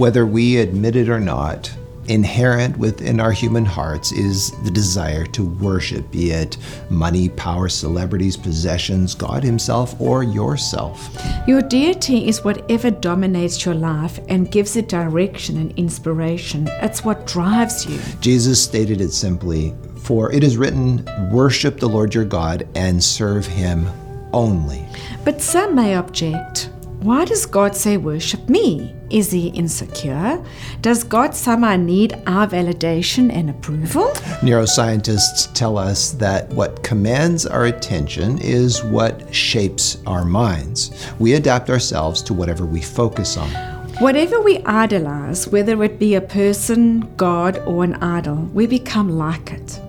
Whether we admit it or not, inherent within our human hearts is the desire to worship, be it money, power, celebrities, possessions, God Himself, or yourself. Your deity is whatever dominates your life and gives it direction and inspiration. It's what drives you. Jesus stated it simply For it is written, Worship the Lord your God and serve Him only. But some may object. Why does God say worship me? Is he insecure? Does God somehow need our validation and approval? Neuroscientists tell us that what commands our attention is what shapes our minds. We adapt ourselves to whatever we focus on. Whatever we idolize, whether it be a person, God, or an idol, we become like it.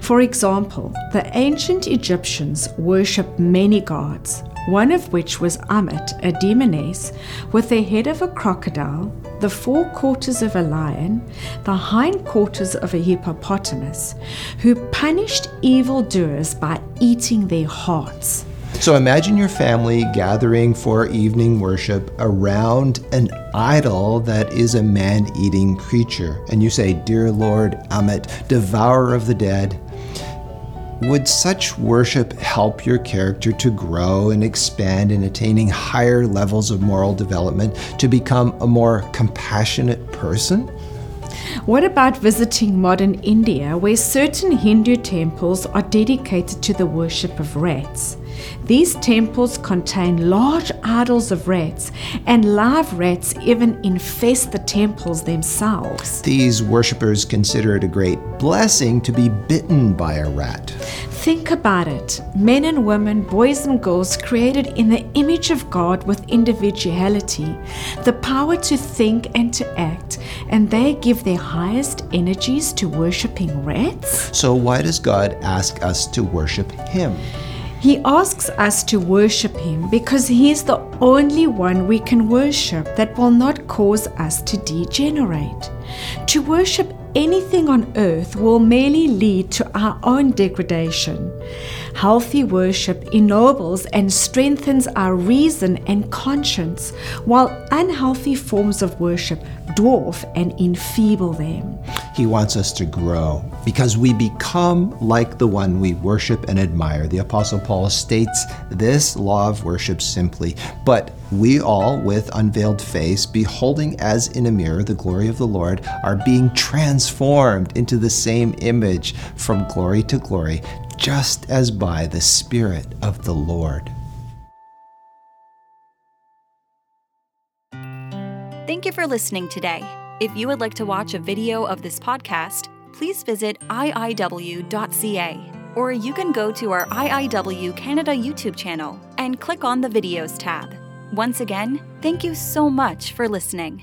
For example, the ancient Egyptians worshipped many gods, one of which was Ammit, a demoness, with the head of a crocodile, the four quarters of a lion, the hind quarters of a hippopotamus, who punished evildoers by eating their hearts. So imagine your family gathering for evening worship around an idol that is a man eating creature. And you say, Dear Lord Ammit, devourer of the dead, would such worship help your character to grow and expand in attaining higher levels of moral development to become a more compassionate person? What about visiting modern India, where certain Hindu temples are dedicated to the worship of rats? These temples contain large idols of rats, and live rats even infest the temples themselves. These worshippers consider it a great blessing to be bitten by a rat. Think about it men and women, boys and girls, created in the image of God with individuality, the power to think and to act, and they give their highest energies to worshipping rats? So, why does God ask us to worship Him? He asks us to worship Him because He is the only one we can worship that will not cause us to degenerate. To worship anything on earth will merely lead to our own degradation. Healthy worship ennobles and strengthens our reason and conscience, while unhealthy forms of worship dwarf and enfeeble them. He wants us to grow because we become like the one we worship and admire. The Apostle Paul states this law of worship simply, but we all, with unveiled face, beholding as in a mirror the glory of the Lord, are being transformed into the same image from glory to glory, just as by the Spirit of the Lord. Thank you for listening today. If you would like to watch a video of this podcast, please visit iiw.ca or you can go to our IIW Canada YouTube channel and click on the Videos tab. Once again, thank you so much for listening.